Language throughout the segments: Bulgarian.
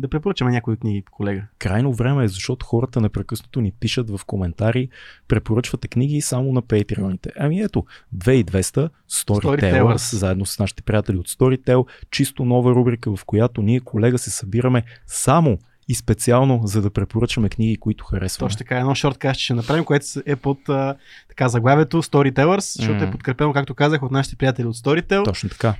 да препоръчаме някои книги, колега. Крайно време е, защото хората непрекъснато ни пишат в коментари, препоръчвате книги само на Patreon-ите. Ами ето, 2200 Storytellers, Storytellers. заедно с нашите приятели от Storytel, чисто нова рубрика, в която ние, колега, се събираме само и специално, за да препоръчваме книги, които харесваме. Точно така, едно шорткаст ще направим, което е под а, така заглавието Storytellers, защото Мгм. е подкрепено, както казах, от нашите приятели от Storytel. Точно така.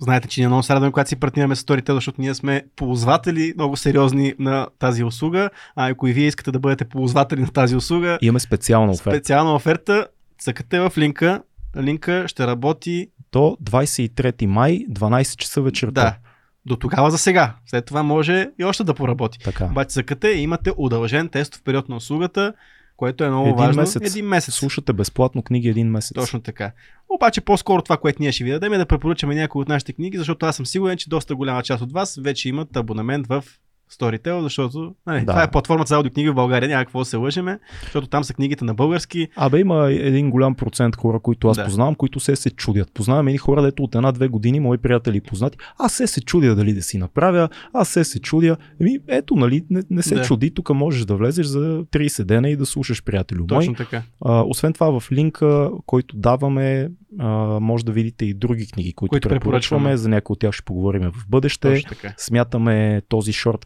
Знаете, че ние много се радваме, когато си партнираме с Storytel, защото ние сме ползватели много сериозни на тази услуга. А ако и вие искате да бъдете ползватели на тази услуга, Имаме специална оферта. специална оферта, цъкате в линка. Линка ще работи До 23 май, 12 часа вечерта. да, до тогава за сега. След това може и още да поработи. Така. Обаче цъкате и имате удължен тестов период на услугата, което е много Един важно. месец. Един месец. Слушате безплатно книги един месец. Точно така. Обаче по-скоро това, което ние ще ви дадем е да препоръчаме някои от нашите книги, защото аз съм сигурен, че доста голяма част от вас вече имат абонамент в Storytel, защото нали, Да. това е платформата за аудиокниги в България, няма какво да се лъжеме, защото там са книгите на български. Абе има един голям процент хора, които аз Да. познавам, които се се чудят. Познавам едни хора, дето от една-две години, мои приятели познати. Аз се се чудя дали да си направя, аз се се чудя. Еми, ето, нали, не, не се Да. чуди, тук можеш да влезеш за 30 дена и да слушаш приятелю мой. Точно така. А, освен това, в линка, който даваме, а, може да видите и други книги, които, Които препоръчваме. препоръчваме. За някои от тях ще поговорим в бъдеще. Точно така. Смятаме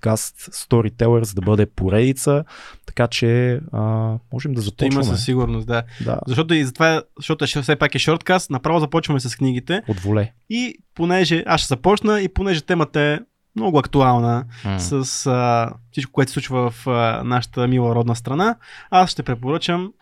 този шорткаст Storytellers да бъде поредица, така че а, можем да Ще има започваме. със сигурност, да. Да, Защото и затова, защото е- все пак е шорткаст, направо започваме с книгите от воле. и понеже аз ще започна и понеже темата е много актуална, М. с а, всичко, което се случва в а, нашата мила родна страна, аз ще препоръчам,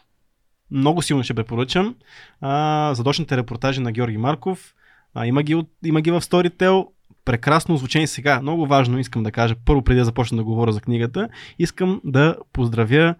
много силно ще препоръчам, а, задочните репортажи на Георги Марков. А, има, ги от, има ги в Storytel. Прекрасно озвучени сега. Много важно искам да кажа, първо преди да започна да говоря за книгата, искам да поздравя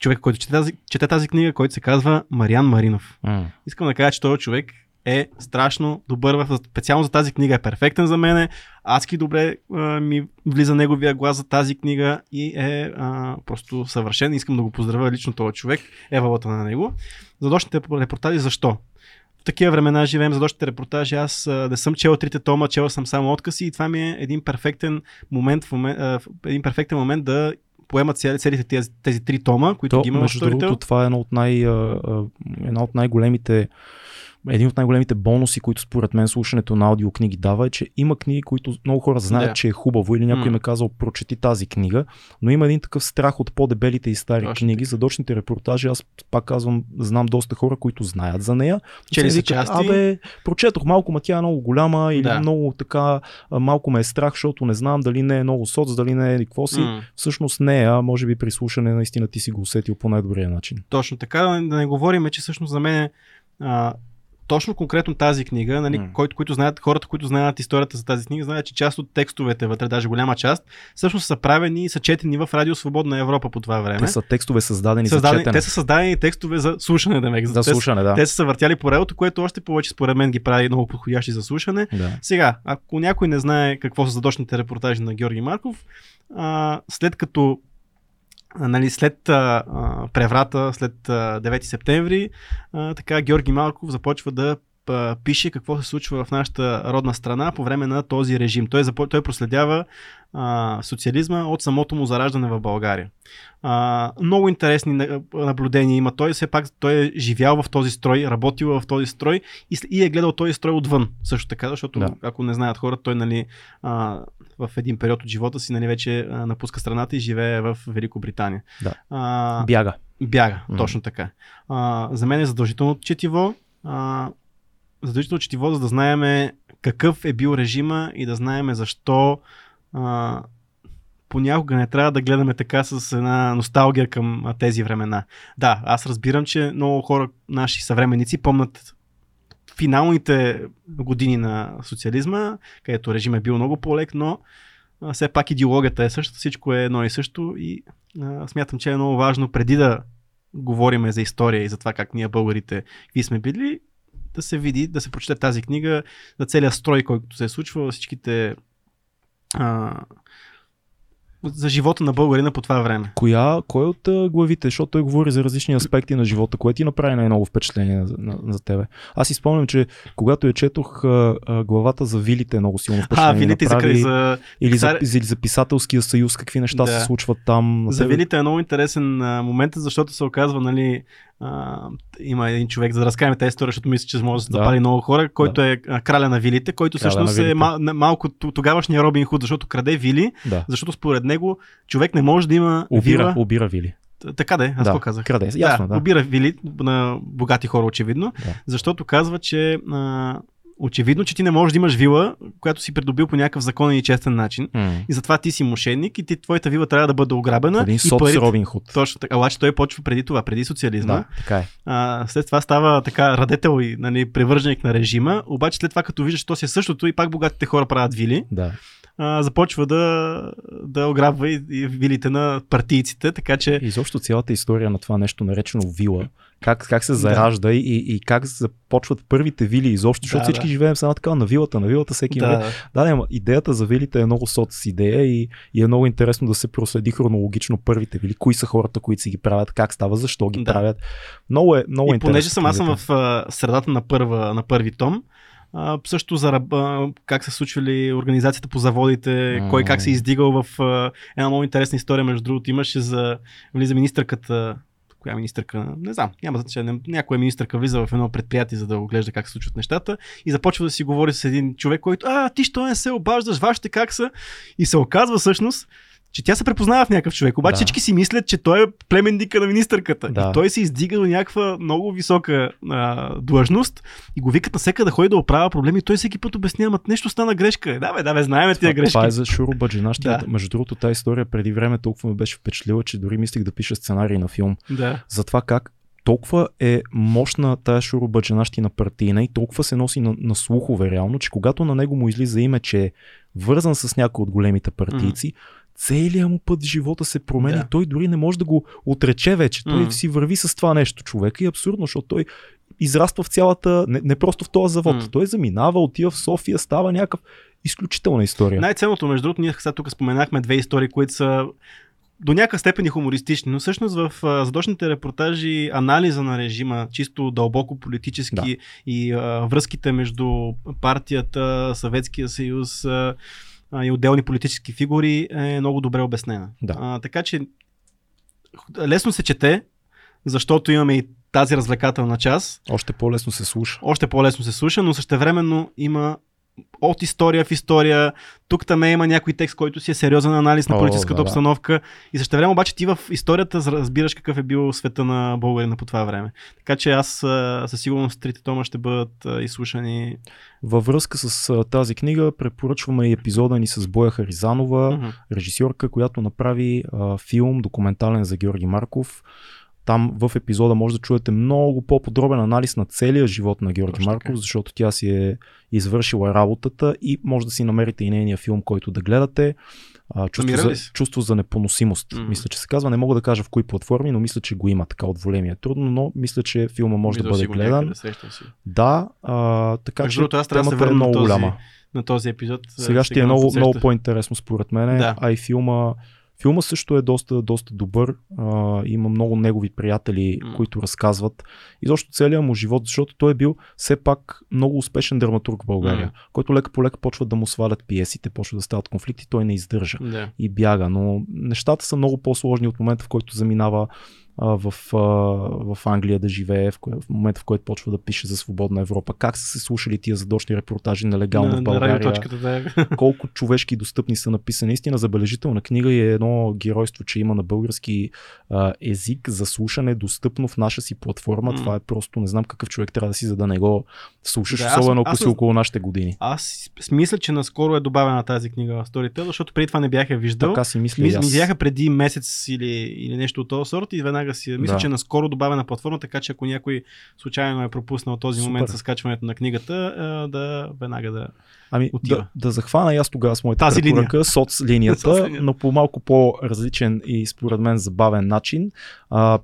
човек, който чете тази, чете тази книга, който се казва Мариан Маринов. М. Искам да кажа, че този човек е страшно добър. В, специално за тази книга е перфектен за мене. Адски добре а, ми влиза неговия глас за тази книга и е а, просто съвършен. Искам да го поздравя лично този човек. Евалата на него. Задочните репортажи защо? В такива времена живеем задочните репортажи. Аз а, не съм чел трите тома, чел съм само откъси и това ми е един перфектен момент, в момент, а, в- един перфектен момент да поемат цели- целите тези, тези три тома, които То, ги има в между Storytel. другото, това е едно от най, а, а, една от най-големите един от най-големите бонуси, които според мен слушането на аудиокниги дава е, че има книги, които много хора знаят, Да. че е хубаво или някой М. им е казал прочети тази книга, но има един такъв страх от по-дебелите и стари Точно книги. Задочните репортажи, аз пак казвам, знам доста хора, които знаят за нея. Чели са части. Абе, прочетох малко, ма тя е много голяма или Да. много така, малко ме е страх, защото не знам дали не е много соц, дали не е какво си. Всъщност не е, а може би при слушане наистина ти си го усетил по най-добрия начин. Точно така, да не, да не говорим, че всъщност за мен е, а, точно конкретно тази книга, нали, М. който, които знаят, хората, които знаят историята за тази книга, знаят, че част от текстовете вътре, даже голяма част, всъщност са правени и са четени в Радио Свободна Европа по това време. Те са текстове създадени Създадени, за четене. те са създадени текстове за слушане, да ме За те, слушане, да. Те са се въртяли по радиото, което още повече според мен ги прави много подходящи за слушане. да. Сега, ако някой не знае какво са задочните репортажи на Георги Марков, а, след като нали, след а, преврата, след а, 9 септември, а, така Георги Марков започва да а, пише какво се случва в нашата родна страна по време на този режим. Той, запо... той проследява а, социализма от самото му зараждане в България. А, много интересни на- наблюдения има. Той все пак той е живял в този строй, работил в този строй и, и е гледал този строй отвън. Също така, защото Да. ако не знаят хората, той нали, а, в един период от живота си нали, вече а, напуска страната и живее в Великобритания. Да. А, Бяга. Бяга, Мгм. точно така. А, за мен е задължително четиво. А, задължително четиво, за да знаеме какъв е бил режима и да знаеме защо а, понякога не трябва да гледаме така с една носталгия към тези времена. Да, аз разбирам, че много хора, наши съвременници, помнят финалните години на социализма, където режим е бил много по-лек, но а, все пак идеологията е същата, всичко е едно и също и а, смятам, че е много важно преди да говориме за история и за това как ние българите какви сме били, да се види, да се прочете тази книга за целият строй, който се е случвал, всичките а, за живота на българина по това време. Коя, кой от главите, защото той говори за различни аспекти на живота, което ти направи най-много впечатление за, на, за тебе? Аз си спомням, че когато я четох а, а, главата за вилите, много силно впечатление А, вилите направи, за, за, или, за, Цар- или за писателския съюз, какви неща Да. се случват там. За вилите е много интересен а, момент, защото се оказва, нали, а, има един човек, за да разкажем тази история, защото мисля, че може да се Да. запали много хора, който е а, краля на вилите, който Краля всъщност е вилите. мал, на- малко тогавашния Робин Худ, защото краде вили, Да. защото според него човек не може да има Обира, вила. обира вили. Така да е, аз да, какво казах. Краде, ясно, да. обира вили на богати хора, очевидно, Да. защото казва, че а, очевидно, че ти не можеш да имаш вила, която си придобил по някакъв законен и честен начин. М. И затова ти си мошенник и ти, твоята вила трябва да бъде ограбена. Един и парите- Робин Худ. Точно така. Обаче той почва преди това, преди социализма. Да, така е. А, след това става така радетел и нали, привърженик на режима. Обаче след това, като вижда, че то си е същото и пак богатите хора правят вили, Да. а, започва да, да ограбва и, и вилите на партийците. Така че Изобщо цялата история на това нещо наречено вила, как, как се заражда и, и как започват първите вили изобщо, защото Да, всички да. живеем с една така на вилата, на вилата всеки има. да, Да, ама идеята за вилите е много соц идея и, и е много интересно да се проследи хронологично първите вили, кои са хората, които си ги правят, как става, защо ги Да. правят. Много е, много и интересно. понеже съм аз съм в а, средата на, първа, на първи том, а, също за а, как са случвали организацията по заводите, М. кой как се е издигал в а, една много интересна история, между другото имаше за влиза министърката коя министърка, не знам, няма значение, някоя министърка влиза в едно предприятие, за да оглежда как се случват нещата и започва да си говори с един човек, който, а, ти що не се обаждаш, вашите как са? И се оказва всъщност, че тя се препознава в някакъв човек. Обаче Да. всички си мислят, че той е племенника на министърката. Да. И той се издига до някаква много висока а, длъжност и го викат на всека да ходи да оправя проблеми. И той всеки път обяснява, ама нещо стана грешка. Да, бе, да, бе, знаеме тия грешки. това е за Шуро Баджинащия. Да. Между другото, тази история преди време толкова ме беше впечатлила, че дори мислих да пиша сценарий на филм. Да. за това как толкова е мощна тая шурубаджанащина партийна и толкова се носи на, на слухове реално, че когато на него му излиза име, че е вързан с някой от големите партийци, целият му път живота се промени. Да. Той дори не може да го отрече вече. Той Мгм. си върви с това нещо човека и е абсурдно, защото той израства в цялата, не, не просто в този завод. Мгм. Той заминава, отива в София, става някакъв изключителна история. Най-ценното, между другото, ние сега тук споменахме две истории, които са до някаква степен и хумористични, но всъщност в задочните репортажи анализа на режима, чисто дълбоко политически Да. и а, връзките между партията, Съветския съюз а, а, и отделни политически фигури е много добре обяснена. Да. А, така че лесно се чете, защото имаме и тази развлекателна част. Още по-лесно се слуша. Още по-лесно се слуша, но същевременно има от история в история. Тук там има някой текст, който си е сериозен анализ на О, политическата да, да. обстановка. И същевременно обаче ти в историята разбираш какъв е бил света на българина по това време. Така че аз със сигурност трите тома ще бъдат изслушани. Във връзка с тази книга препоръчваме и епизода ни с Боя Харизанова, Мгм. режисьорка, която направи а, филм документален за Георги Марков. Там в епизода може да чуете много по-подробен анализ на целия живот на Георги Точно Марков, така. защото тя си е извършила работата и може да си намерите и нейния филм, който да гледате. А, чувство, за, чувство за непоносимост, Мгм. мисля, че се казва. Не мога да кажа в кои платформи, но мисля, че го има така от волемия. Е Трудно, но мисля, че филма може Виждал да бъде гледан. Да, а, така Между че другото, аз трябва да се е много този, голяма. на този епизод. Сега ще е много, много по-интересно според мен, Да. а и филма, филма също е доста, доста добър. А, има много негови приятели, М. които разказват изобщо целият му живот, защото той е бил все пак много успешен драматург в България, М. който лека по лека почва да му свалят пиесите, почва да стават конфликти, той не издържа Да. и бяга, но нещата са много по-сложни от момента, в който заминава а, в, а, в Англия да живее, в, кое, в момента в който почва да пише за свободна Европа. Как са се слушали тия задочни репортажи нелегално на, в на България? радиоточката, да. колко човешки достъпни са написани. Наистина забележителна книга и е едно геройство, че има на български а, език за слушане, достъпно в наша си платформа. М. Това е просто, не знам какъв човек трябва да си, за да не го слушаш, Да, аз- особено ако аз си около нашите години. Аз мисля, че наскоро е добавена тази книга в Storytel, защото преди това не бях я виждал. Така си мисля и Ми, аз. видяха преди месец или, или нещо от този сорт и веднага си. Мисля, Да. че наскоро добавена платформа, така че ако някой случайно е пропуснал този Супер. момент с качването на книгата, да веднага да. Ами отива. да, да захвана и аз тогава с моята Тази препоръка, соц линията, Соц линията. но по малко по-различен и според мен забавен начин. А,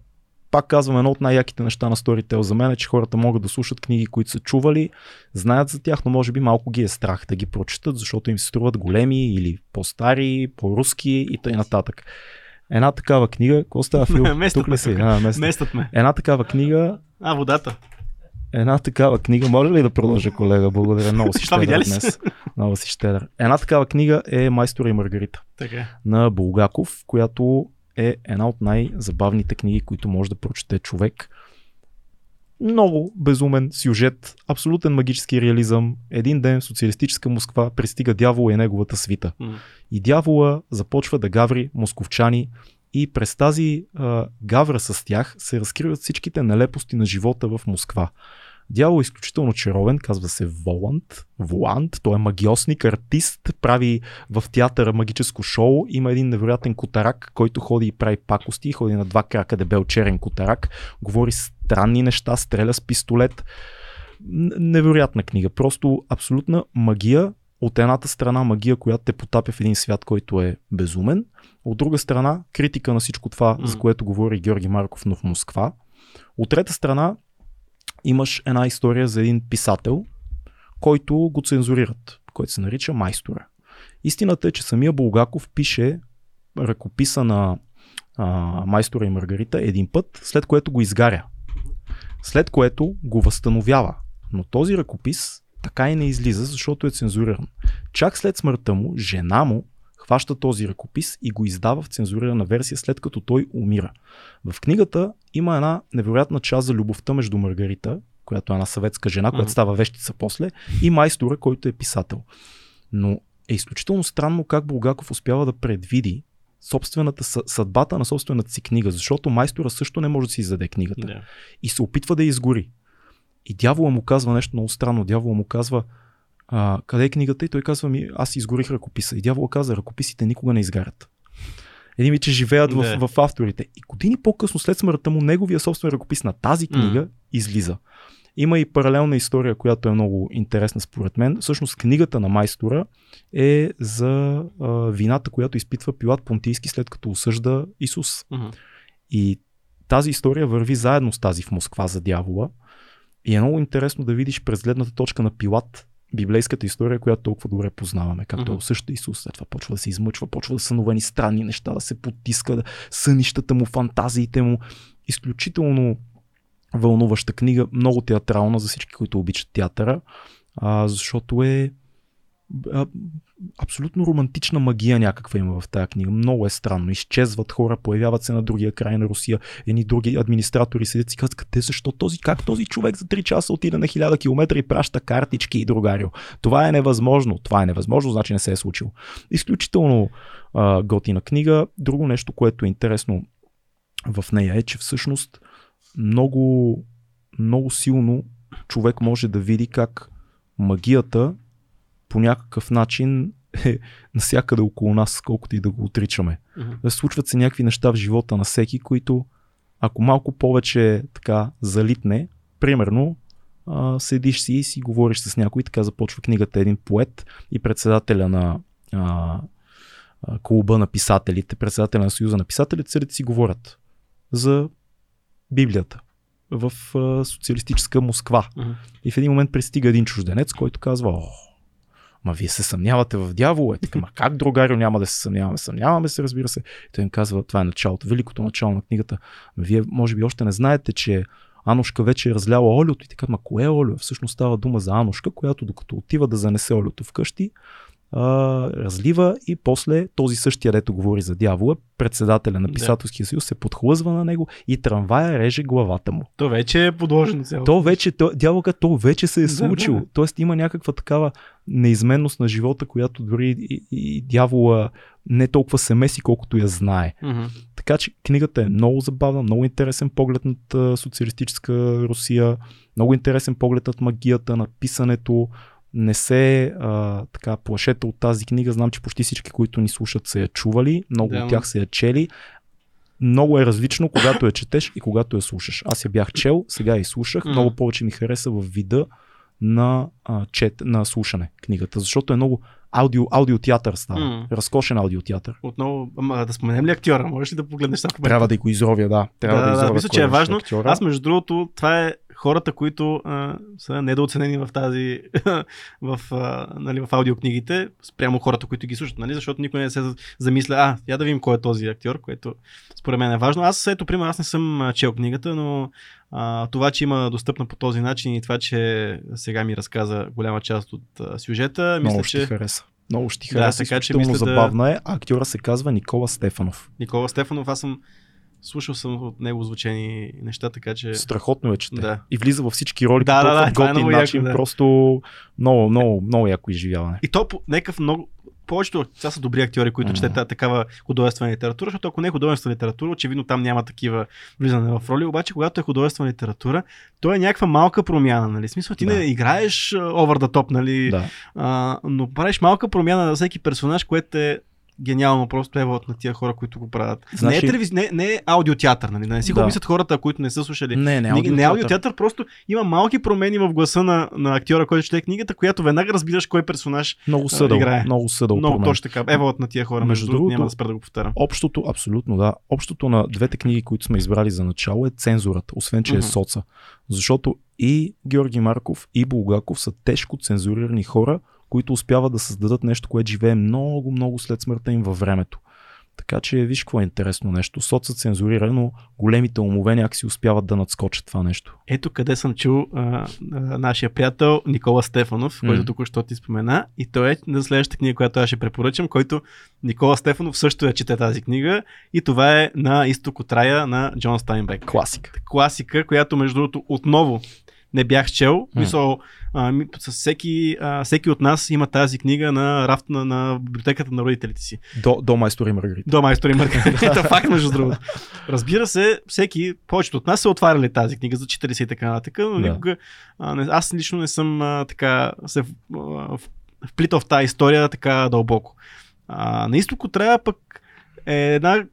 пак казвам, едно от най-яките неща на Storytel за мен е, че хората могат да слушат книги, които са чували, знаят за тях, но може би малко ги е страх да ги прочитат, защото им се струват големи или по-стари, по-руски и т.н. Една такава книга, какво става Фил? Местът Тук ли си? А, местът. Местът ме. Една такава книга, А, водата. една такава книга, може ли да продължа, колега? Благодаря, много си щедър днес. Много си щедър. Една такава книга е Майстора и Маргарита Така. на Булгаков, която е една от най-забавните книги, които може да прочете човек. Много безумен сюжет, абсолютен магически реализъм. Един ден в социалистическа Москва пристига дявола и неговата свита. М. И дявола започва да гаври московчани и през тази а, гавра с тях се разкриват всичките нелепости на живота в Москва. Дявол е изключително чаровен, казва се Воланд. Воланд, той е магиосник, артист, прави в театъра магическо шоу. Има един невероятен котарак, който ходи и прави пакости, ходи на два крака дебел черен котарак, говори странни неща, стреля с пистолет. Невероятна книга, просто абсолютна магия. От едната страна магия, която те потапя в един свят, който е безумен. От друга страна критика на всичко това, М. за което говори Георги Марков, но в Москва. От трета страна имаш една история за един писател, който го цензурират, който се нарича Майстора. Истината е, че самия Булгаков пише ръкописа на а, Майстора и Маргарита един път, след което го изгаря. След което го възстановява. Но този ръкопис така и не излиза, защото е цензуриран. Чак след смъртта му, жена му хваща този ръкопис и го издава в цензурирана версия, след като той умира. В книгата има една невероятна част за любовта между Маргарита, която е една съветска жена, която става вещица после, и майстора, който е писател. Но е изключително странно как Булгаков успява да предвиди собствената съ- съдбата на собствената си книга, защото майстора също не може да си издаде книгата Да. и се опитва да я изгори. И дявола му казва нещо много странно. Дявола му казва, а, къде е книгата? И той казва ми, аз изгорих ръкописа. И дявола каза, ръкописите никога не изгарят. Един вид, че живеят в, в авторите. И години по-късно, след смъртта му, неговия собствен ръкопис на тази книга М. излиза. Има и паралелна история, която е много интересна според мен. Всъщност книгата на майстора е за а, вината, която изпитва Пилат Понтийски след като осъжда Исус. Мгм. И тази история върви заедно с тази в Москва за дявола. И е много интересно да видиш през гледната точка на Пилат библейската история, която толкова добре познаваме. Как той Мгм. осъща Исус, след това почва да се измъчва, почва да сънува ни странни неща, да се потиска, да, сънищата му, фантазиите му. Изключително вълнуваща книга, много театрална за всички, които обичат театъра, а, защото е абсолютно романтична магия някаква има в тази книга. Много е странно. Изчезват хора, появяват се на другия край на Русия. Едни други администратори седят и казват, къде защо този, как този човек за 3 часа отиде на 1000 км и праща картички и другарио. Това е невъзможно. Това е невъзможно, значи не се е случило. Изключително а, готина книга. Друго нещо, което е интересно в нея е, че всъщност много, много силно човек може да види как магията по някакъв начин е насякъде около нас, колкото и да го отричаме. Да случват се някакви неща в живота на всеки, които ако малко повече така залитне, примерно а, седиш си и си говориш с някой, така започва книгата един поет и председателя на а, клуба на писателите, председателя на Съюза на писателите, седят си говорят за Библията в а, социалистическа Москва. Мгм. И в един момент пристига един чужденец, който казва, о, ма вие се съмнявате в дявола. Е, така, ма как другарио няма да се съмняваме? Съмняваме се, разбира се. И той им казва, това е началото, великото начало на книгата. Ма вие може би още не знаете, че Анушка вече е разляла олиото и така, ма кое е олио? Всъщност става дума за Анушка, която докато отива да занесе олиото вкъщи, а, разлива и после този същия, дето говори за дявола, председателя на Да. писателския съюз, се подхлъзва на него и трамвая реже главата му. То вече е подложено цяло. То вече, то, дяволка, то вече се е Да, случило. да. Тоест има някаква такава неизменност на живота, която дори и, и дявола не толкова се меси, колкото я знае. Мгм. Така че книгата е много забавна, много интересен поглед над социалистическа Русия, много интересен поглед над магията, на писането. Не се а, така плашете от тази книга. Знам, че почти всички, които ни слушат, са я чували. Много Да, от тях са я чели. Много е различно, когато я четеш и когато я слушаш. Аз я бях чел, сега я слушах. М. Много повече ми хареса в вида на, а, чет, на слушане книгата, защото е много аудио, аудиотеатър става. М. Разкошен аудиотеатър. Отново, ама да споменем ли актьора? Можеш ли да погледнеш само Трябва да го изровя, да. Трябва Да, да, да, изровя мисля, че е беше важно. актьора. Аз, между другото, това е хората, които а, са недооценени в тази, в, а, нали, в аудиокнигите, спрямо хората, които ги слушат, нали, защото никой не се замисля, а, я да видим кой е този актьор, което според мен е важно. Аз, ето, пример, аз не съм чел книгата, но а, това, че има достъпна по този начин и това, че сега ми разказа голяма част от а, сюжета, мисля, Много че хареса. Много ще ти Да, хареса. така че мисля да- забавна е. А актьора се казва Никола Стефанов. Никола Стефанов, аз съм слушал съм от него звучени неща, така че... Страхотно е, чете. Да. И влиза във всички роли Да, по да, да, това е готин много яко, начин. да. Просто много, много, много яко изживяване. И то по някакъв много. Повечето това са добри актьори, които Мгм. четат та- такава художествена литература, защото ако не е художествена литература, очевидно там няма такива влизане в роли, обаче когато е художествена литература, то е някаква малка промяна, нали? В смисъл ти Да. не играеш over the top, нали? Да. А, но правиш малка промяна на всеки персонаж, което е гениално, просто е на тия хора, които го правят. Значи- Не, е телевиз... не, не е аудиотеатър, нали? Не си Да. го мислят хората, които не са слушали. Не, не, Не, не аудиотеатър. аудиотеатър, просто има малки промени в гласа на, на актьора, който чете книгата, която веднага разбираш кой персонаж Много съдъл. играе. Много съдъл. много промен. точно така. Ева от на тия хора, между, Между другото, няма да спра да го повтарям. Общото, абсолютно да. Общото на двете книги, които сме избрали за начало е цензурата, освен че Мгм. е соца. Защото и Георги Марков, и Булгаков са тежко цензурирани хора, които успяват да създадат нещо, което живее много, много след смъртта им във времето. Така че виж какво е интересно нещо. Соца цензурира, но големите умове някакси успяват да надскочат това нещо. Ето къде съм чул а, а, нашия приятел Никола Стефанов, който Мгм. току-що ти спомена. И той е на следващата книга, която аз ще препоръчам, който Никола Стефанов също я чете тази книга. И това е на изток от рая на Джон Стайнбек. Класика. класика, която между другото отново не бях чел. М. Мисъл, а, с всеки, а, всеки от нас има тази книга на рафт на, на библиотеката на родителите си. До, до майстор и Маргарита. До майстор и Маргарита. Факт, между другото. Разбира се, всеки, повечето от нас са отваряли тази книга, зачитали се и така нататък, но Да. никога, а, не, аз лично не съм а, така се а, вплитал в тази история така дълбоко. А, на изток от рая пък е една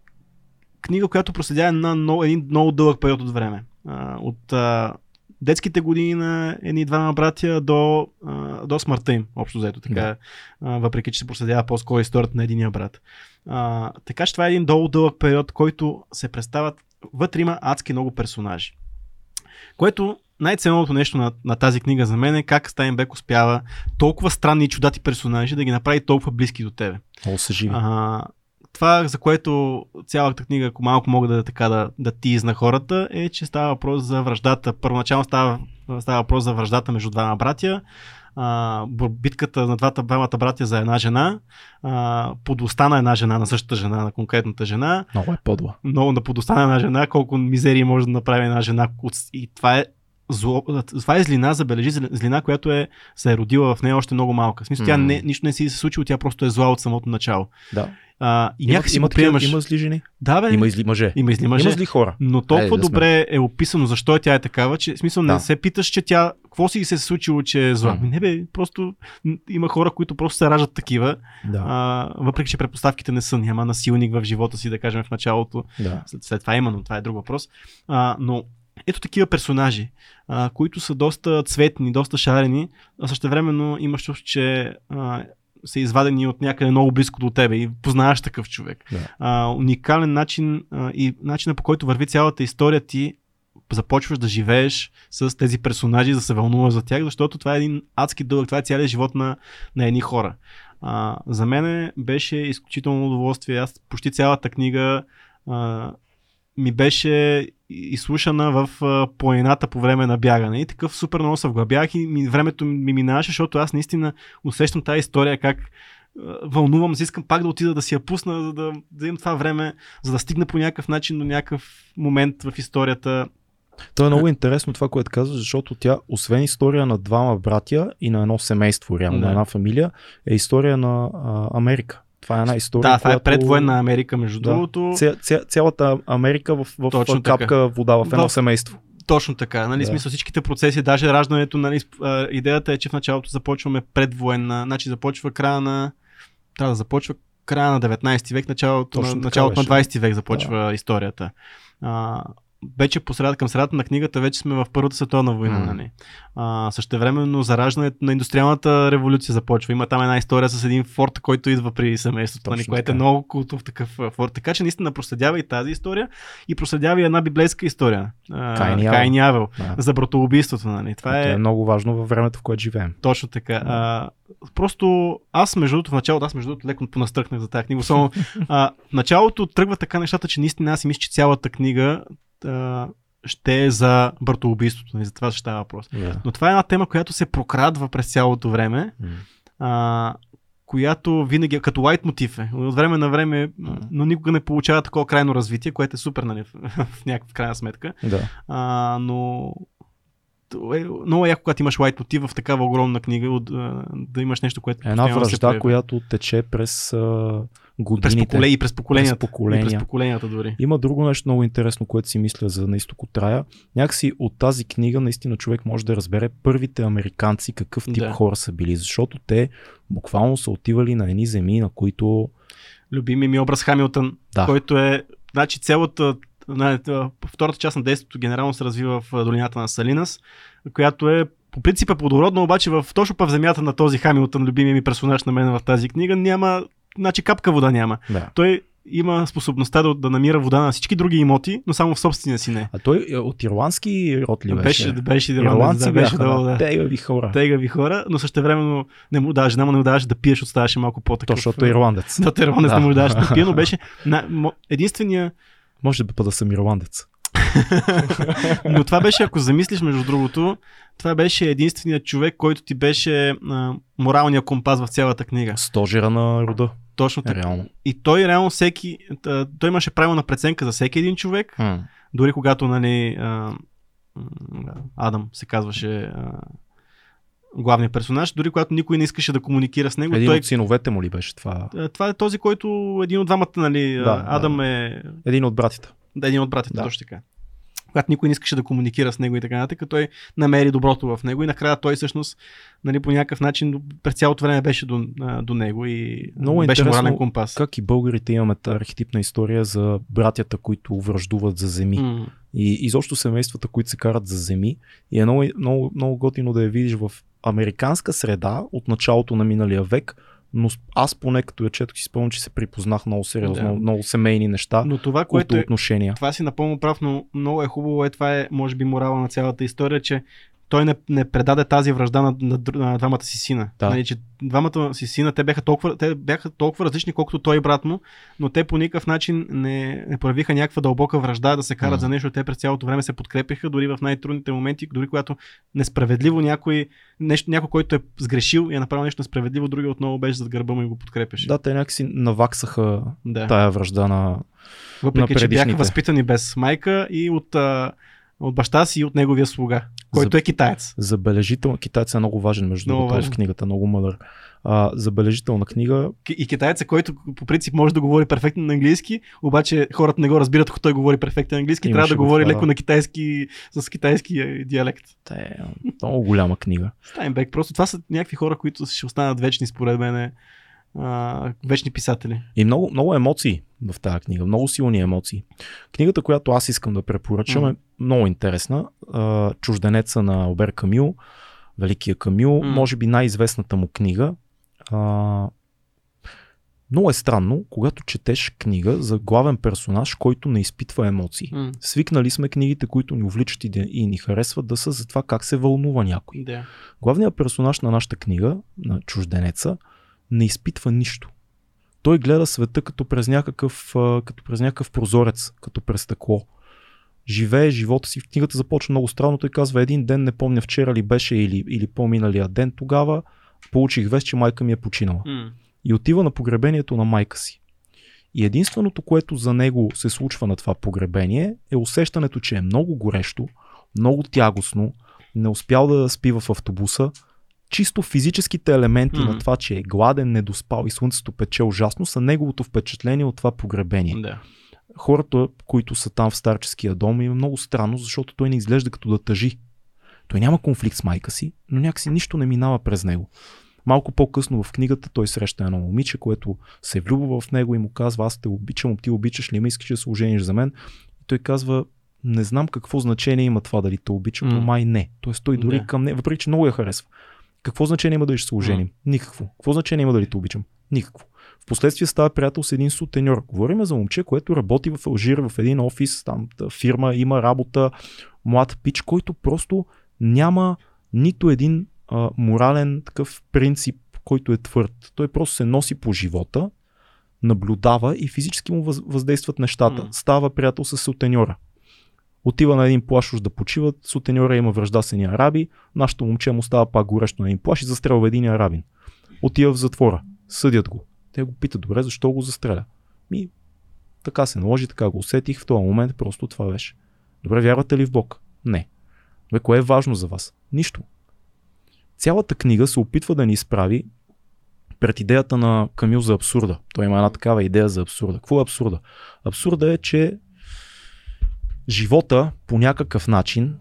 книга, която проследява на много, един много дълъг период от време. А, от а, детските години на едни двама братя до, а, до смъртта им, общо взето така, Да. а, въпреки че се проследява по-скоро историята на единия брат. А, така че това е един долу дълъг период, който се представят, вътре има адски много персонажи. Което най-ценното нещо на, на тази книга за мен е как Стайнбек успява толкова странни и чудати персонажи да ги направи толкова близки до тебе. Много се живи. А, това, за което цялата книга, ако малко мога да, така, да, да тизна хората, е, че става въпрос за връждата. Първоначално става, става въпрос за връждата между двама братя, а, битката на двата двамата братя за една жена, а, подлостта на една жена, на същата жена, на конкретната жена, Много е подла. много на подлостта на една жена, колко мизерии може да направи една жена. И това е зло, това е злина, забележи, зли- злина, която е, се е родила в нея още много малка. В смисъл, тя М. не, нищо не си се случило, тя просто е зла от самото начало. Да. А, и Има, някакси има, го приемаш. има зли жени. Да, бе. Има и зли мъже. има и зли мъже. Има зли хора. Но толкова Айде да сме. добре е описано защо е тя е такава, че в смисъл не Да. се питаш, че тя, какво си се е случило, че е зла. Ами Не бе, просто има хора, които просто се раждат такива, Да. а, въпреки че предпоставките не са, няма насилник в живота си, да кажем в началото. да. След, след това има, но това е друг въпрос. А, но ето такива персонажи, а, които са доста цветни, доста шарени, а също времено имаш чувство, че а, са извадени от някъде много близко до тебе и познаваш такъв човек. Да. А, уникален начин а, и начина по който върви цялата история ти започваш да живееш с тези персонажи, да се вълнуваш за тях, защото това е един адски дълъг, това е цялият живот на, на едни хора. А, за мен беше изключително удоволствие. Аз почти цялата книга а, ми беше изслушана в планината по време на бягане. И такъв супер много се вглъбях и ми, времето ми минаваше, защото аз наистина усещам тази история как вълнувам се, искам пак да отида да си я пусна, за да, да имам това време, за да стигна по някакъв начин до някакъв момент в историята. То е много интересно това, което казваш, защото тя, освен история на двама братя и на едно семейство, реално, Да. на една фамилия, е история на а, Америка. Това е една история. Да, това е която- предвоенна Америка, между Да. другото. Ця, ця, цялата Америка в, в Точно капка така. вода в едно В- семейство. Точно така, нали, Да. смисъл всичките процеси, даже раждането, нали, идеята е, че в началото започваме предвоенна, значи започва края на, трябва да започва края на 19 век, началото, Точно на, началото на беше. 20 век започва да. историята. А, вече по средата, към средата на книгата вече сме в Първата световна война. М. Нали? А, същевременно зараждането на индустриалната революция започва. Има там една история с един форт, който идва при семейството, нали, което е много култов такъв форт. Така че наистина проследява и тази история и проследява и една библейска история. А, Каин и Авел. Да. За братоубийството. Нали? Това е, е много важно във времето, в което живеем. точно така. А, просто аз между другото в началото, аз между другото леко понастръхнах за тази книга. Особено а, в началото тръгва така нещата, че наистина аз си мисля, че цялата книга а, ще е за братоубийството. нали, За това ще става въпрос. Да. Но това е една тема, която се прокрадва през цялото време, а, която винаги е като лайт мотив е. От време на време, но никога не получава такова крайно развитие, което е супер, нали, в, някаква крайна сметка. да. А, но е много яко, когато имаш лайт мотив в такава огромна книга, от, да имаш нещо, което Една връжда, която тече през а, годините. поколе, и през поколенията. През поколения. През поколенията дори. Има друго нещо много интересно, което си мисля за на изток от Трая. Някакси от тази книга наистина човек може да разбере първите американци какъв тип Да. хора са били, защото те буквално са отивали на едни земи, на които Любими ми образ Хамилтън, Да. който е, значи цялата втората част на действието генерално се развива в долината на Салинас, която е по принцип е плодородна, обаче в, точно в земята на този Хамилтън, любимия ми персонаж на мен в тази книга, няма, значи капка вода няма. да. Той има способността да, да намира вода на всички други имоти, но само в собствения си не. А той е от ирландски род ли беше? Беше, беше, Ирландци да, беше бяха, да. да. Тегави хора. Тегави хора, но също времено не му жена му не му даваше да пиеш, оставаше малко по-такъв. То, защото е ирландец. Да, Теронес Да. не му даваше да пие, но беше на, единствения Може да бъда съм ирландец. Но това беше, ако замислиш, между другото, това беше единственият човек, който ти беше а, моралния компас в цялата книга. Стожера на рода. Точно така. Реално. И той реално всеки, той имаше право на преценка за всеки един човек, М. дори когато, нали, а, Адам се казваше а, главният персонаж, дори когато никой не искаше да комуникира с него, Един той, от синовете му ли беше това? това е този, който един от двамата, нали, Да, да, да. Адам е Един от братите. Да, един от братите, Да. да. точно така. Когато никой не искаше да комуникира с него и така нататък, той намери доброто в него и накрая той всъщност нали, по някакъв начин през цялото време беше до, до него и Много беше морален компас. Как и българите имаме архетипна история за братята, които връждуват за земи. М, И изобщо семействата, които се карат за земи. И е много, много, много готино да я видиш в американска среда от началото на миналия век, но аз поне като я четох си спомням, че се припознах много сериозно, Да. много, семейни неща, Но това, което което е, отношения. това си напълно прав, но много е хубаво, е това е може би морала на цялата история, че той не, не предаде тази връжда на, на, на двамата си сина. Да. Нали, че двамата си сина, те бяха, толкова, те бяха толкова различни, колкото той и брат му, но те по никакъв начин не, не проявиха някаква дълбока връжда да се карат М. за нещо. Те през цялото време се подкрепиха, дори в най-трудните моменти, дори когато несправедливо някой, нещо, някой, който е сгрешил и е направил нещо несправедливо, другия отново беше зад гърба му и го подкрепеше. Да, те някакси наваксаха да. тая връжда на... Въпреки, на че бяха възпитани без майка и от, от баща си и от неговия слуга, който е китаец. Забележителна. Китайец е много важен, между Много другото, в важен. книгата, много мъдър. А, забележителна книга. И китаеца, който по принцип може да говори перфектно на английски, обаче хората не го разбират, ако той говори перфектно английски, Имаше трябва да го говори това, леко на китайски, с китайски е, диалект. Те е много голяма книга. Стайнбек, просто това са някакви хора, които ще останат вечни, според мен, а, вечни писатели. И много, много емоции в тази книга, много силни емоции. Книгата, която аз искам да препоръчам Мгм. е много интересна. А, Чужденеца на Обер Камил, Великия Камил, Мгм. може би най-известната му книга. А, много е странно, когато четеш книга за главен персонаж, който не изпитва емоции. М, Свикнали сме книгите, които ни увличат и, ни харесват, да са за това как се вълнува някой. Да. Главният персонаж на нашата книга, на чужденеца, не изпитва нищо. Той гледа света като през някакъв, като през някакъв прозорец, като през стъкло. Живее живота си. В книгата започва много странно. Той казва, един ден, не помня вчера ли беше или, или по-миналия ден, тогава получих вест, че майка ми е починала. М, И отива на погребението на майка си. И единственото, което за него се случва на това погребение, е усещането, че е много горещо, много тягостно, не успял да спи в автобуса. Чисто физическите елементи Мгм. на това, че е гладен, недоспал и слънцето пече ужасно, са неговото впечатление от това погребение. Да. Хората, които са там в старческия дом, им е много странно, защото той не изглежда като да тъжи. Той няма конфликт с майка си, но някакси нищо не минава през него. Малко по-късно в книгата той среща едно момиче, което се влюбва в него и му казва, аз те обичам, ти обичаш ли ме, искаш да се ожениш за мен. И той казва, не знам какво значение има това дали те обича, но май не. Тоест той дори Да. към не, въпреки че много я харесва. Какво значение има дали ще се оженим? Никакво. Какво значение има дали те обичам? Никакво. Впоследствие става приятел с един сутеньор. Говориме за момче, което работи в Алжир, в един офис, там та фирма, има работа, млад пич, който просто няма нито един а, морален такъв принцип, който е твърд. Той просто се носи по живота, наблюдава и физически му въз, въздействат нещата. М. Става приятел с сутеньора. Отива на един плаш уж да почиват, сутеньора има връжда с едни араби, нашето момче му става пак горещо на един плаш и застрелва един арабин. Отива в затвора, съдят го. Те го питат, добре, защо го застреля? Ми, така се наложи, така го усетих, в този момент просто това беше. Добре, вярвате ли в Бог? Не. Бе, кое е важно за вас? Нищо. Цялата книга се опитва да ни изправи пред идеята на Камил за абсурда. Той има една такава идея за абсурда. Какво е абсурда? Абсурда е, че живота по някакъв начин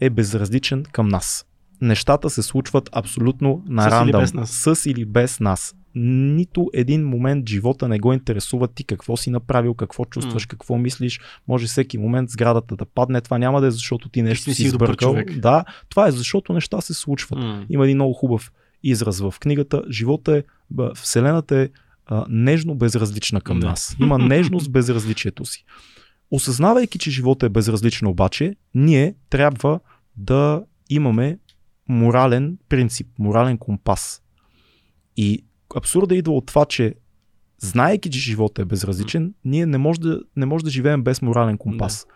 е безразличен към нас. Нещата се случват абсолютно на С или рандъм. без нас. С или без нас. Нито един момент живота не го интересува ти какво си направил, какво чувстваш, М. какво мислиш. Може всеки момент сградата да падне. Това няма да е защото ти нещо не си си избъркал. Да, това е защото неща се случват. М. Има един много хубав израз в книгата. Живота е, Вселената е а, нежно безразлична към Да. нас. Има нежност безразличието си. Осъзнавайки, че живота е безразличен обаче, ние трябва да имаме морален принцип, морален компас. И абсурда идва от това, че знаейки, че живота е безразличен, ние не може да, не може да живеем без морален компас.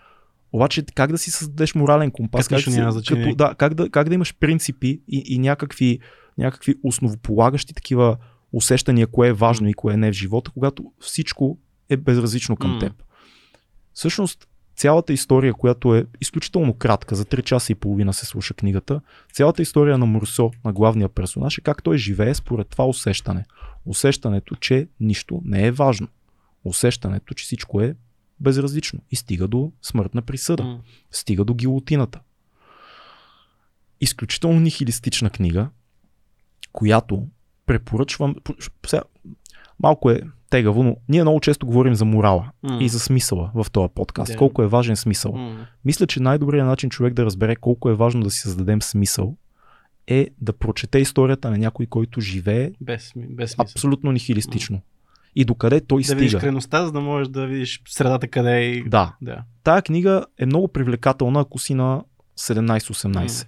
Обаче как да си създадеш морален компас? Как да си- няма значение. като, да, как, да, как да имаш принципи и, и някакви, някакви основополагащи такива усещания, кое е важно и кое не е в живота, когато всичко е безразлично към М. теб. Всъщност, цялата история, която е изключително кратка, за 3 часа и половина се слуша книгата, цялата история на Мурсо, на главния персонаж, е как той живее според това усещане. Усещането, че нищо не е важно. Усещането, че всичко е безразлично и стига до смъртна присъда стига до гилотината. Изключително нихилистична книга, която препоръчвам. Сега, малко е тегаво, но ние много често говорим за морала М. и за смисъла в този подкаст. Да. Колко е важен смисъл. М. Мисля, че най-добрият начин човек да разбере колко е важно да си създадем смисъл е да прочете историята на някой, който живее Без, без смисъл. абсолютно нихилистично. И докъде той Да видиш стига. крайността, за да можеш да видиш средата къде е. и- Да, да. Тая книга е много привлекателна, ако си на 17-18.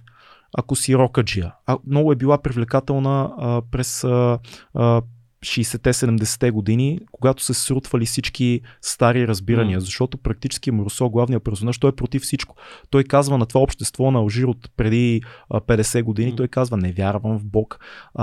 Ако си рокаджия. А, много е била привлекателна а, през а, а, 60-те-70-те години, когато се срутвали всички стари разбирания, М. защото практически Моросо, главният персонаж, той е против всичко. Той казва на това общество на Алжир от преди а, 50 години, М. той казва не вярвам в Бог,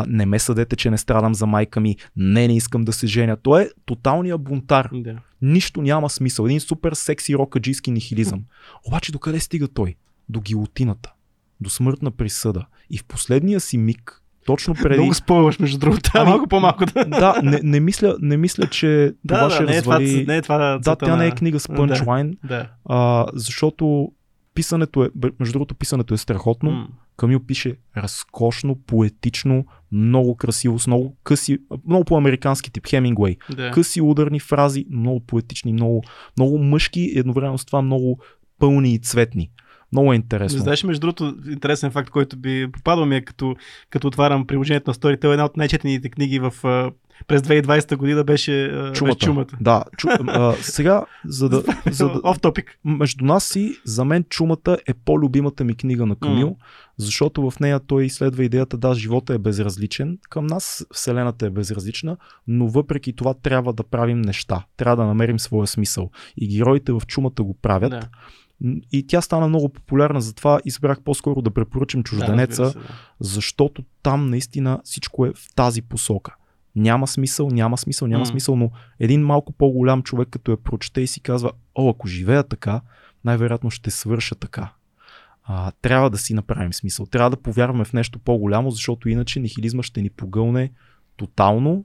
не ме съдете, че не страдам за майка ми, не, не искам да се женя. Той е тоталният бунтар. да. Нищо няма смисъл. Един супер секси рокаджийски нихилизъм. Обаче докъде стига той? До гилотината. До смъртна присъда. И в последния си миг, точно преди... Много спойваш, между другото. Ами, малко по-малко да. да, не, не, мисля, не мисля, че Да, това да, ще не е това, развали... не е това да, тя не е на- книга с Да. пънчлайн, Да. а, защото писането е, между другото, писането е страхотно. М. Камил пише разкошно, поетично, много красиво, с много къси, много по-американски тип, Хемингуей. Да. къси ударни фрази, много поетични, много, много мъжки едновременно с това много пълни и цветни. Много е интересно. Знаеш, между другото, интересен факт, който би попадал ми е като, като отварям приложението на Storytel, една от най-четените книги в, през 2020 година беше чумата. Беше чумата. Да, чу, а, сега, за да, за да, Оф топик. между нас си, за мен чумата е по-любимата ми книга на Камил, М. защото в нея той изследва идеята, да, живота е безразличен към нас, Вселената е безразлична, но въпреки това трябва да правим неща, трябва да намерим своя смисъл. И героите в чумата го правят. Да. И тя стана много популярна, затова избрах по-скоро да препоръчам чужденеца, Да, се, да. защото там наистина всичко е в тази посока. Няма смисъл, няма смисъл, няма М. смисъл, но един малко по-голям човек, като я прочете и си казва, о, ако живея така, най-вероятно ще свърша така. А, трябва да си направим смисъл. Трябва да повярваме в нещо по-голямо, защото иначе нихилизма ще ни погълне тотално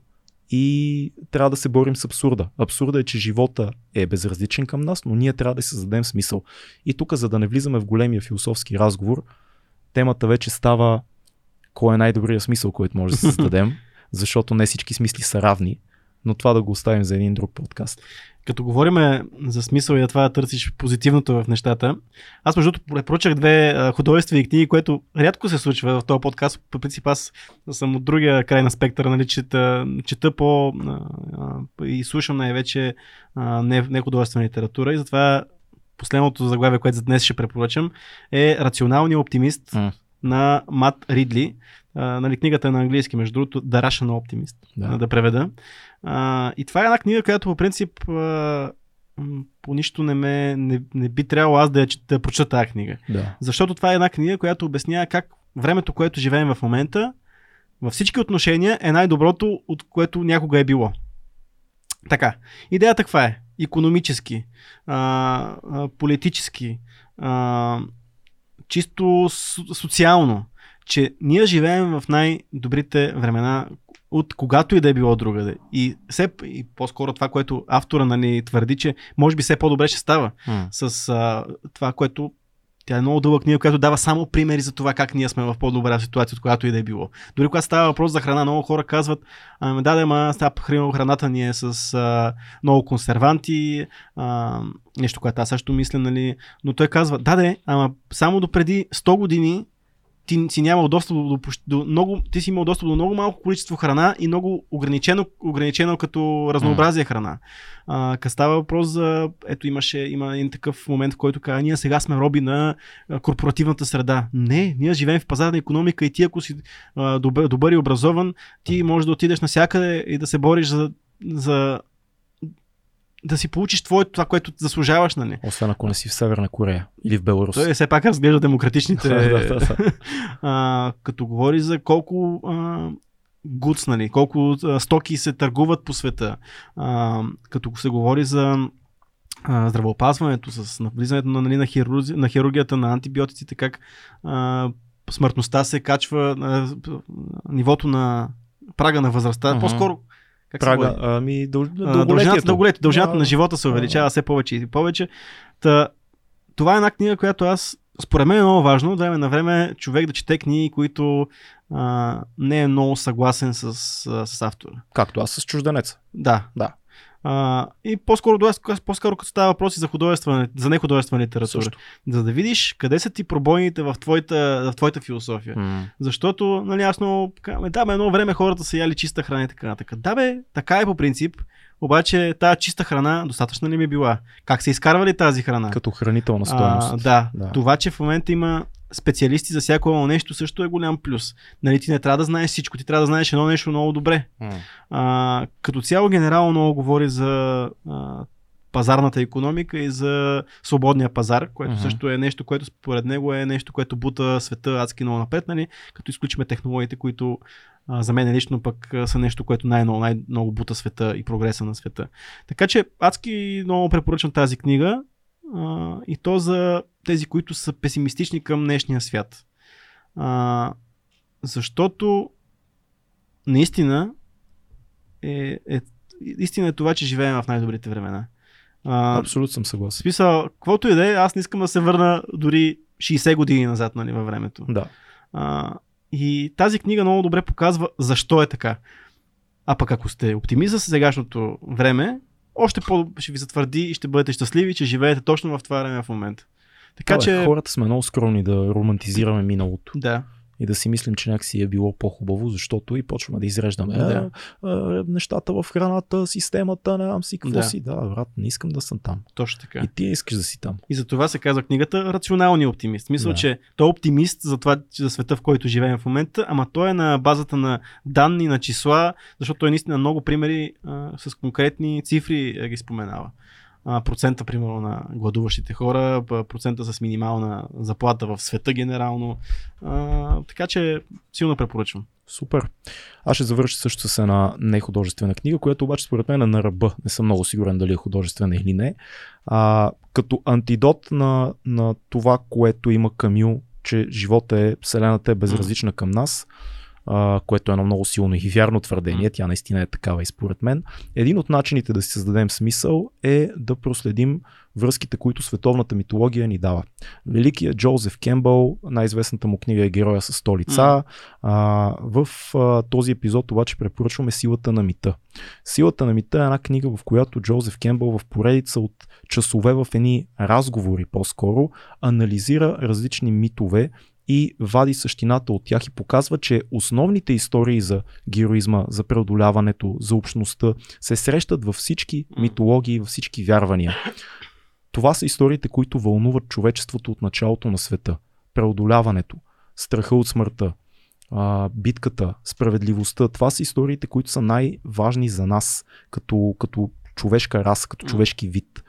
и трябва да се борим с абсурда. Абсурда е, че живота е безразличен към нас, но ние трябва да си създадем смисъл. И тук, за да не влизаме в големия философски разговор, темата вече става кой е най-добрият смисъл, който може да създадем, защото не всички смисли са равни. Но това да го оставим за един друг подкаст. Като говорим за смисъл и това да търсиш позитивното в нещата, аз между другото препоръчах две художествени книги, което рядко се случва в този подкаст. По принцип аз съм от другия край на спектъра, нали, чета, чета по и слушам най-вече не, не художествена литература и затова последното заглавие, което за днес ще препоръчам е Рационалният оптимист Mm. на Мат Ридли. А, нали, книгата е на английски, между другото, The Rational Optimist, Да. да, да преведа. А, и това е една книга, която по принцип а, по нищо не, ме, не, не би трябвало аз да, я, да прочета тази книга. Да. Защото това е една книга, която обяснява как времето, което живеем в момента, във всички отношения е най-доброто, от което някога е било. Така, идеята каква е? Економически, а, а, политически, а, чисто со- социално, че ние живеем в най-добрите времена от когато и да е било другаде. И, все, и по-скоро това, което автора нали, твърди, че може би все по-добре ще става М. с а, това, което тя е много дълга книга, която дава само примери за това как ние сме в по-добра ситуация, от която и да е било. Дори когато става въпрос за храна, много хора казват, ами да, да, ма, храната ни е с а, много консерванти, а, нещо, което аз също мисля, нали, но той казва, да, да, ама само до преди 100 години ти си нямал достъп до, до много, ти си имал достъп до много малко количество храна и много ограничено, ограничено като разнообразие храна. А, става въпрос за, ето имаше, има един такъв момент, в който казва, ние сега сме роби на корпоративната среда. Не, ние живеем в пазарна економика и ти ако си а, добър, добър и образован, ти можеш да отидеш навсякъде и да се бориш за, за да си получиш твоето, това, което заслужаваш, нали? Освен ако не си в Северна Корея или в Беларус. Той все пак разглежда демократичните. Да, да, да. а, като говори за колко а, гуц, нали, колко а, стоки се търгуват по света. А, като се говори за а, здравеопазването, с навлизането на, нали, на, хирурзи, на хирургията, на антибиотиците, как а, смъртността се качва, а, нивото на прага на възрастта. Мгм. По-скоро как Прага, ами дъл... Дълголетието. Дължината, дълголетието, дължината на живота се увеличава все повече и повече. Та, това е една книга, която аз според мен е много важно от време на време човек да чете книги, които а, не е много съгласен с, с автора. Както аз с чужденеца. Да. Да. А, и по-скоро, по-скоро като става въпроси за художествена, за нехудожествена литература. Също. За да видиш къде са ти пробойните в твоята, в твоята философия. М. Защото, нали, аз много да, бе, едно време хората са яли чиста храна и така нататък. Да, бе, така е по принцип. Обаче тази чиста храна достатъчно ли ми била? Как се изкарвали тази храна? Като хранителна А, стоеност. да. Да. да, това, че в момента има специалисти за всяко едно нещо, също е голям плюс. Нали, ти не трябва да знаеш всичко, ти трябва да знаеш едно нещо много добре. М. А, като цяло генерално много говори за а, пазарната економика и за свободния пазар, което Мгм. също е нещо, което според него е нещо, което бута света адски много напред, нали? като изключиме технологиите, които а, за мен лично пък са нещо, което най-много, най-много бута света и прогреса на света. Така че адски много препоръчвам тази книга а, и то за тези, които са песимистични към днешния свят. А, защото наистина е, е, истина е това, че живеем в най-добрите времена. А, Абсолютно съм съгласен. смисъл, каквото и да е, аз не искам да се върна дори 60 години назад нали, във времето. Да. А, и тази книга много добре показва защо е така. А пък ако сте оптимист за сегашното време, още по ще ви затвърди и ще бъдете щастливи, че живеете точно в това време в момента. Така Така, че, Хората сме много скромни да романтизираме миналото да, и да си мислим, че някакси е било по-хубаво, защото и почваме да изреждаме Да. а, а, нещата в храната, системата, не знам си какво Да. си. Да, брат, не искам да съм там. точно така. И ти искаш да си там. И за това се казва книгата Рационалният оптимист. Мисля, Да. че той е оптимист за това, за света, в който живеем в момента, ама той е на базата на данни, на числа, защото той наистина много примери а, с конкретни цифри а, ги споменава. Процента, примерно, на гладуващите хора, процента с минимална заплата в света генерално. А, така че силно препоръчвам. Супер. Аз ще завърша също с една нехудожествена книга, която обаче според мен е на ръба. Не съм много сигурен дали е художествена или не. А, като антидот на, на това, което има Камю, че живота е, Вселената е безразлична към нас. А, което е едно много силно и вярно твърдение, тя наистина е такава и според мен. Един от начините да си създадем смисъл е да проследим връзките, които световната митология ни дава. Великият Джозеф Кембъл, най-известната му книга е Героя с столица. Mm. А, в а, този епизод обаче препоръчваме Силата на мита. Силата на мита е една книга, в която Джозеф Кембъл в поредица от часове в едни разговори по-скоро анализира различни митове и вади същината от тях и показва, че основните истории за героизма, за преодоляването, за общността се срещат във всички митологии, във всички вярвания. Това са историите, които вълнуват човечеството от началото на света. Преодоляването, страха от смъртта, битката, справедливостта. Това са историите, които са най-важни за нас като, като човешка раса, като човешки вид.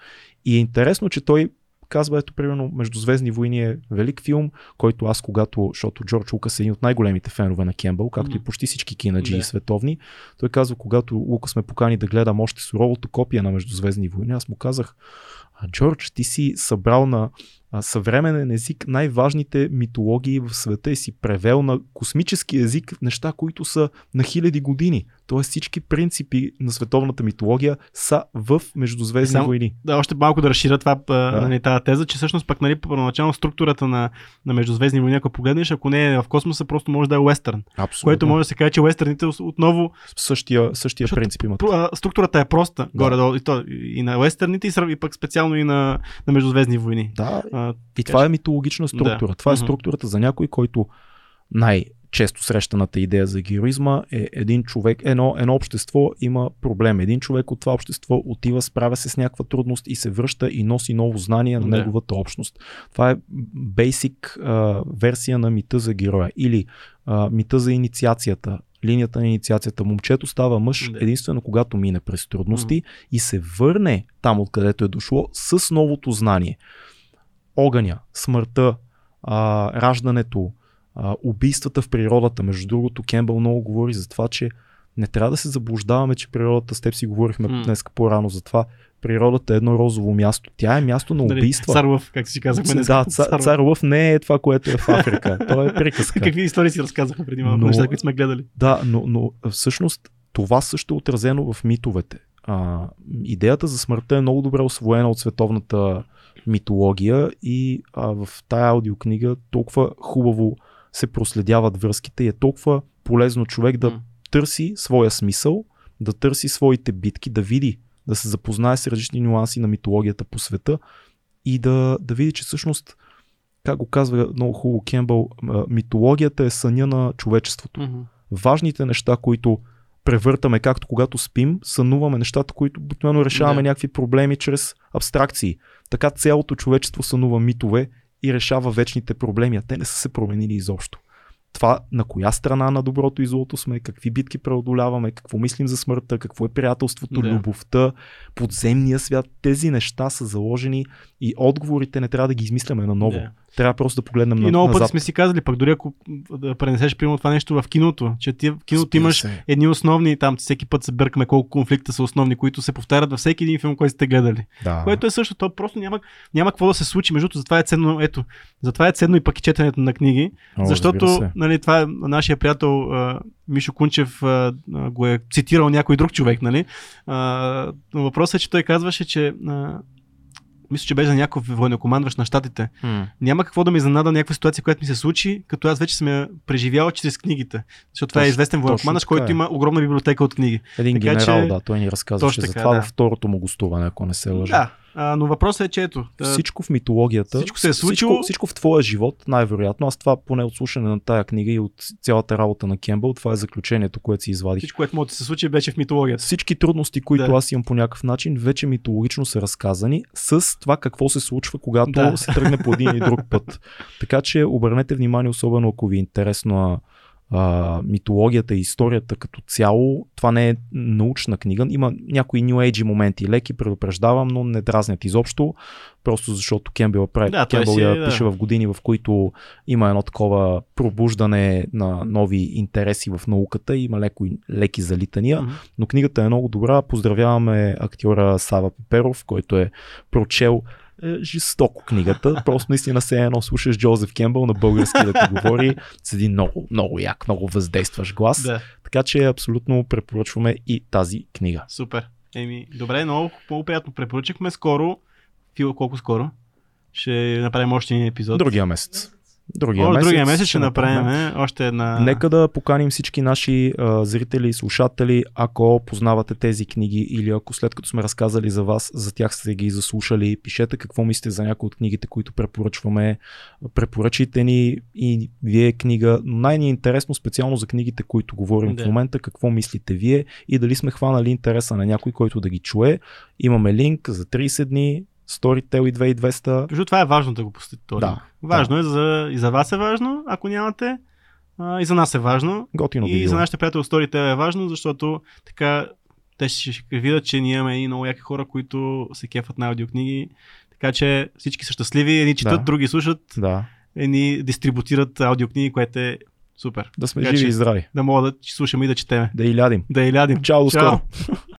И е интересно, че той казва, ето, примерно, Междузвездни войни е велик филм, който аз, когато, защото Джордж Лукас е един от най-големите фенове на Кембъл, както mm. и почти всички кинаджи yeah. световни, той казва, когато Лукас ме покани да гледам още суровото копие на Междузвездни войни, аз му казах, Джордж, ти си събрал на съвременен език най-важните митологии в света и си превел на космически език неща, които са на хиляди години. Тоест всички принципи на световната митология са в Междузвездни Сам, войни. Да, още малко да разширя това, да. нали, тази теза, че всъщност пък нали, първоначално структурата на, на Междузвездни войни, ако погледнеш, ако не е в космоса, просто може да е уестърн. Абсолютно. Което може да се каже, че уестърните отново... Същия, същия принцип имат. Структурата е проста, да. горе-долу. И, то, и на уестърните, и, и пък специално и на, на Междузвездни войни. Да, а, и това е митологична структура. Да. Това е структурата за някой, който най- често срещаната идея за героизма е един човек, едно, едно общество има проблем. Един човек от това общество отива, справя се с някаква трудност и се връща и носи ново знание на неговата общност. Това е бейсик версия на мита за героя. Или а, мита за инициацията линията на инициацията. Момчето става мъж да. единствено когато мине през трудности mm. и се върне там, откъдето е дошло, с новото знание. Огъня, смъртта, а, раждането, а, убийствата в природата. Между другото, Кембъл много говори за това, че не трябва да се заблуждаваме, че природата, с теб си говорихме mm. днес по-рано за това, природата е едно розово място. Тя е място на нали, убийства. Цар Лъв, как си казахме. Не да, цар, цар Лъв не е това, което е в Африка. То е приказка. Какви истории си разказаха преди малко, но, неща, които сме гледали. Да, но, но всъщност това също е отразено в митовете. А, идеята за смъртта е много добре освоена от световната митология и а, в тая аудиокнига толкова хубаво се проследяват връзките и е толкова полезно човек да mm. търси своя смисъл, да търси своите битки, да види, да се запознае с различни нюанси на митологията по света и да, да види, че всъщност, как го казва много хубаво Кембъл, митологията е съня на човечеството. Mm-hmm. Важните неща, които превъртаме, както когато спим, сънуваме нещата, които обикновено решаваме yeah. някакви проблеми чрез абстракции. Така цялото човечество сънува митове и решава вечните проблеми, а те не са се променили изобщо това на коя страна на доброто и злото сме, какви битки преодоляваме, какво мислим за смъртта, какво е приятелството, да. любовта, подземния свят. Тези неща са заложени и отговорите не трябва да ги измисляме наново. Да. Трябва просто да погледнем и на, много пъти сме си казали, пък дори ако да пренесеш примерно това нещо в киното, че ти в киното Спира имаш се. едни основни, там всеки път се бъркаме колко конфликта са основни, които се повтарят във всеки един филм, който сте гледали. Да. Което е също, то просто няма, няма какво да се случи. Между затова е ценно, ето, затова е ценно и пък и четенето на книги, О, защото нали, това е нашия приятел Мишо Кунчев а, го е цитирал някой друг човек, нали? А, но въпросът е, че той казваше, че а, мисля, че беше за някакъв военнокомандващ на щатите. Mm. Няма какво да ми занада някаква ситуация, която ми се случи, като аз вече съм я преживял чрез книгите. Защото това е известен военнокомандващ, който е. има огромна библиотека от книги. Един така, генерал, че... да, той ни разказваше за това да. във второто му гостуване, ако не се лъжа. Да, а, но въпросът е, че ето. Всичко в митологията. Всичко се е случило. Всичко, всичко в твоя живот, най-вероятно. Аз това поне от слушане на тая книга и от цялата работа на Кембъл, това е заключението, което си извадих. Всичко, което може да се случи, беше в митологията. Всички трудности, които да. аз имам по някакъв начин, вече митологично са разказани с това какво се случва, когато да. се тръгне по един и друг път. Така че обърнете внимание, особено ако ви е интересно а, митологията и историята като цяло. Това не е научна книга. Има някои New Age моменти, леки предупреждавам, но не дразнят изобщо, просто защото Кембел, прави, да, Кембел си, я да. пише в години, в които има едно такова пробуждане на нови интереси в науката и има леко, леки залитания, mm-hmm. но книгата е много добра. Поздравяваме актьора Сава Пеперов, който е прочел е жестоко книгата. Просто наистина се едно слушаш Джозеф Кембъл на български да ти говори с един много, много як, много въздействащ глас. Да, Така че абсолютно препоръчваме и тази книга. супер. Еми, добре, много, много приятно препоръчахме. Скоро, Фил, колко скоро? Ще направим още един епизод. Другия месец. Другия, О, месец, другия месец ще направим още една. Нека да поканим всички наши а, зрители и слушатели, ако познавате тези книги или ако след като сме разказали за вас, за тях сте ги заслушали, пишете какво мислите за някои от книгите, които препоръчваме. Препоръчите ни и вие книга. Най-ни е интересно специално за книгите, които говорим Да. в момента, какво мислите вие и дали сме хванали интереса на някой, който да ги чуе. Имаме линк за 30 дни, Storytel и 2200. Между това е важно да го посетите. Да. Важно е, за, и за вас е важно, ако нямате. А, и за нас е важно. Готино и видео. за нашите приятели Storytel е важно, защото така те ще, ще видят, че ние имаме и много яки хора, които се кефат на аудиокниги. Така че всички са щастливи, едни четат, Да. други слушат, Да, едни дистрибутират аудиокниги, което е супер. да сме Така живи че- и здрави. Да мога да слушаме и да четеме. Да и лядим. Да и лядим. Чао, до скоро.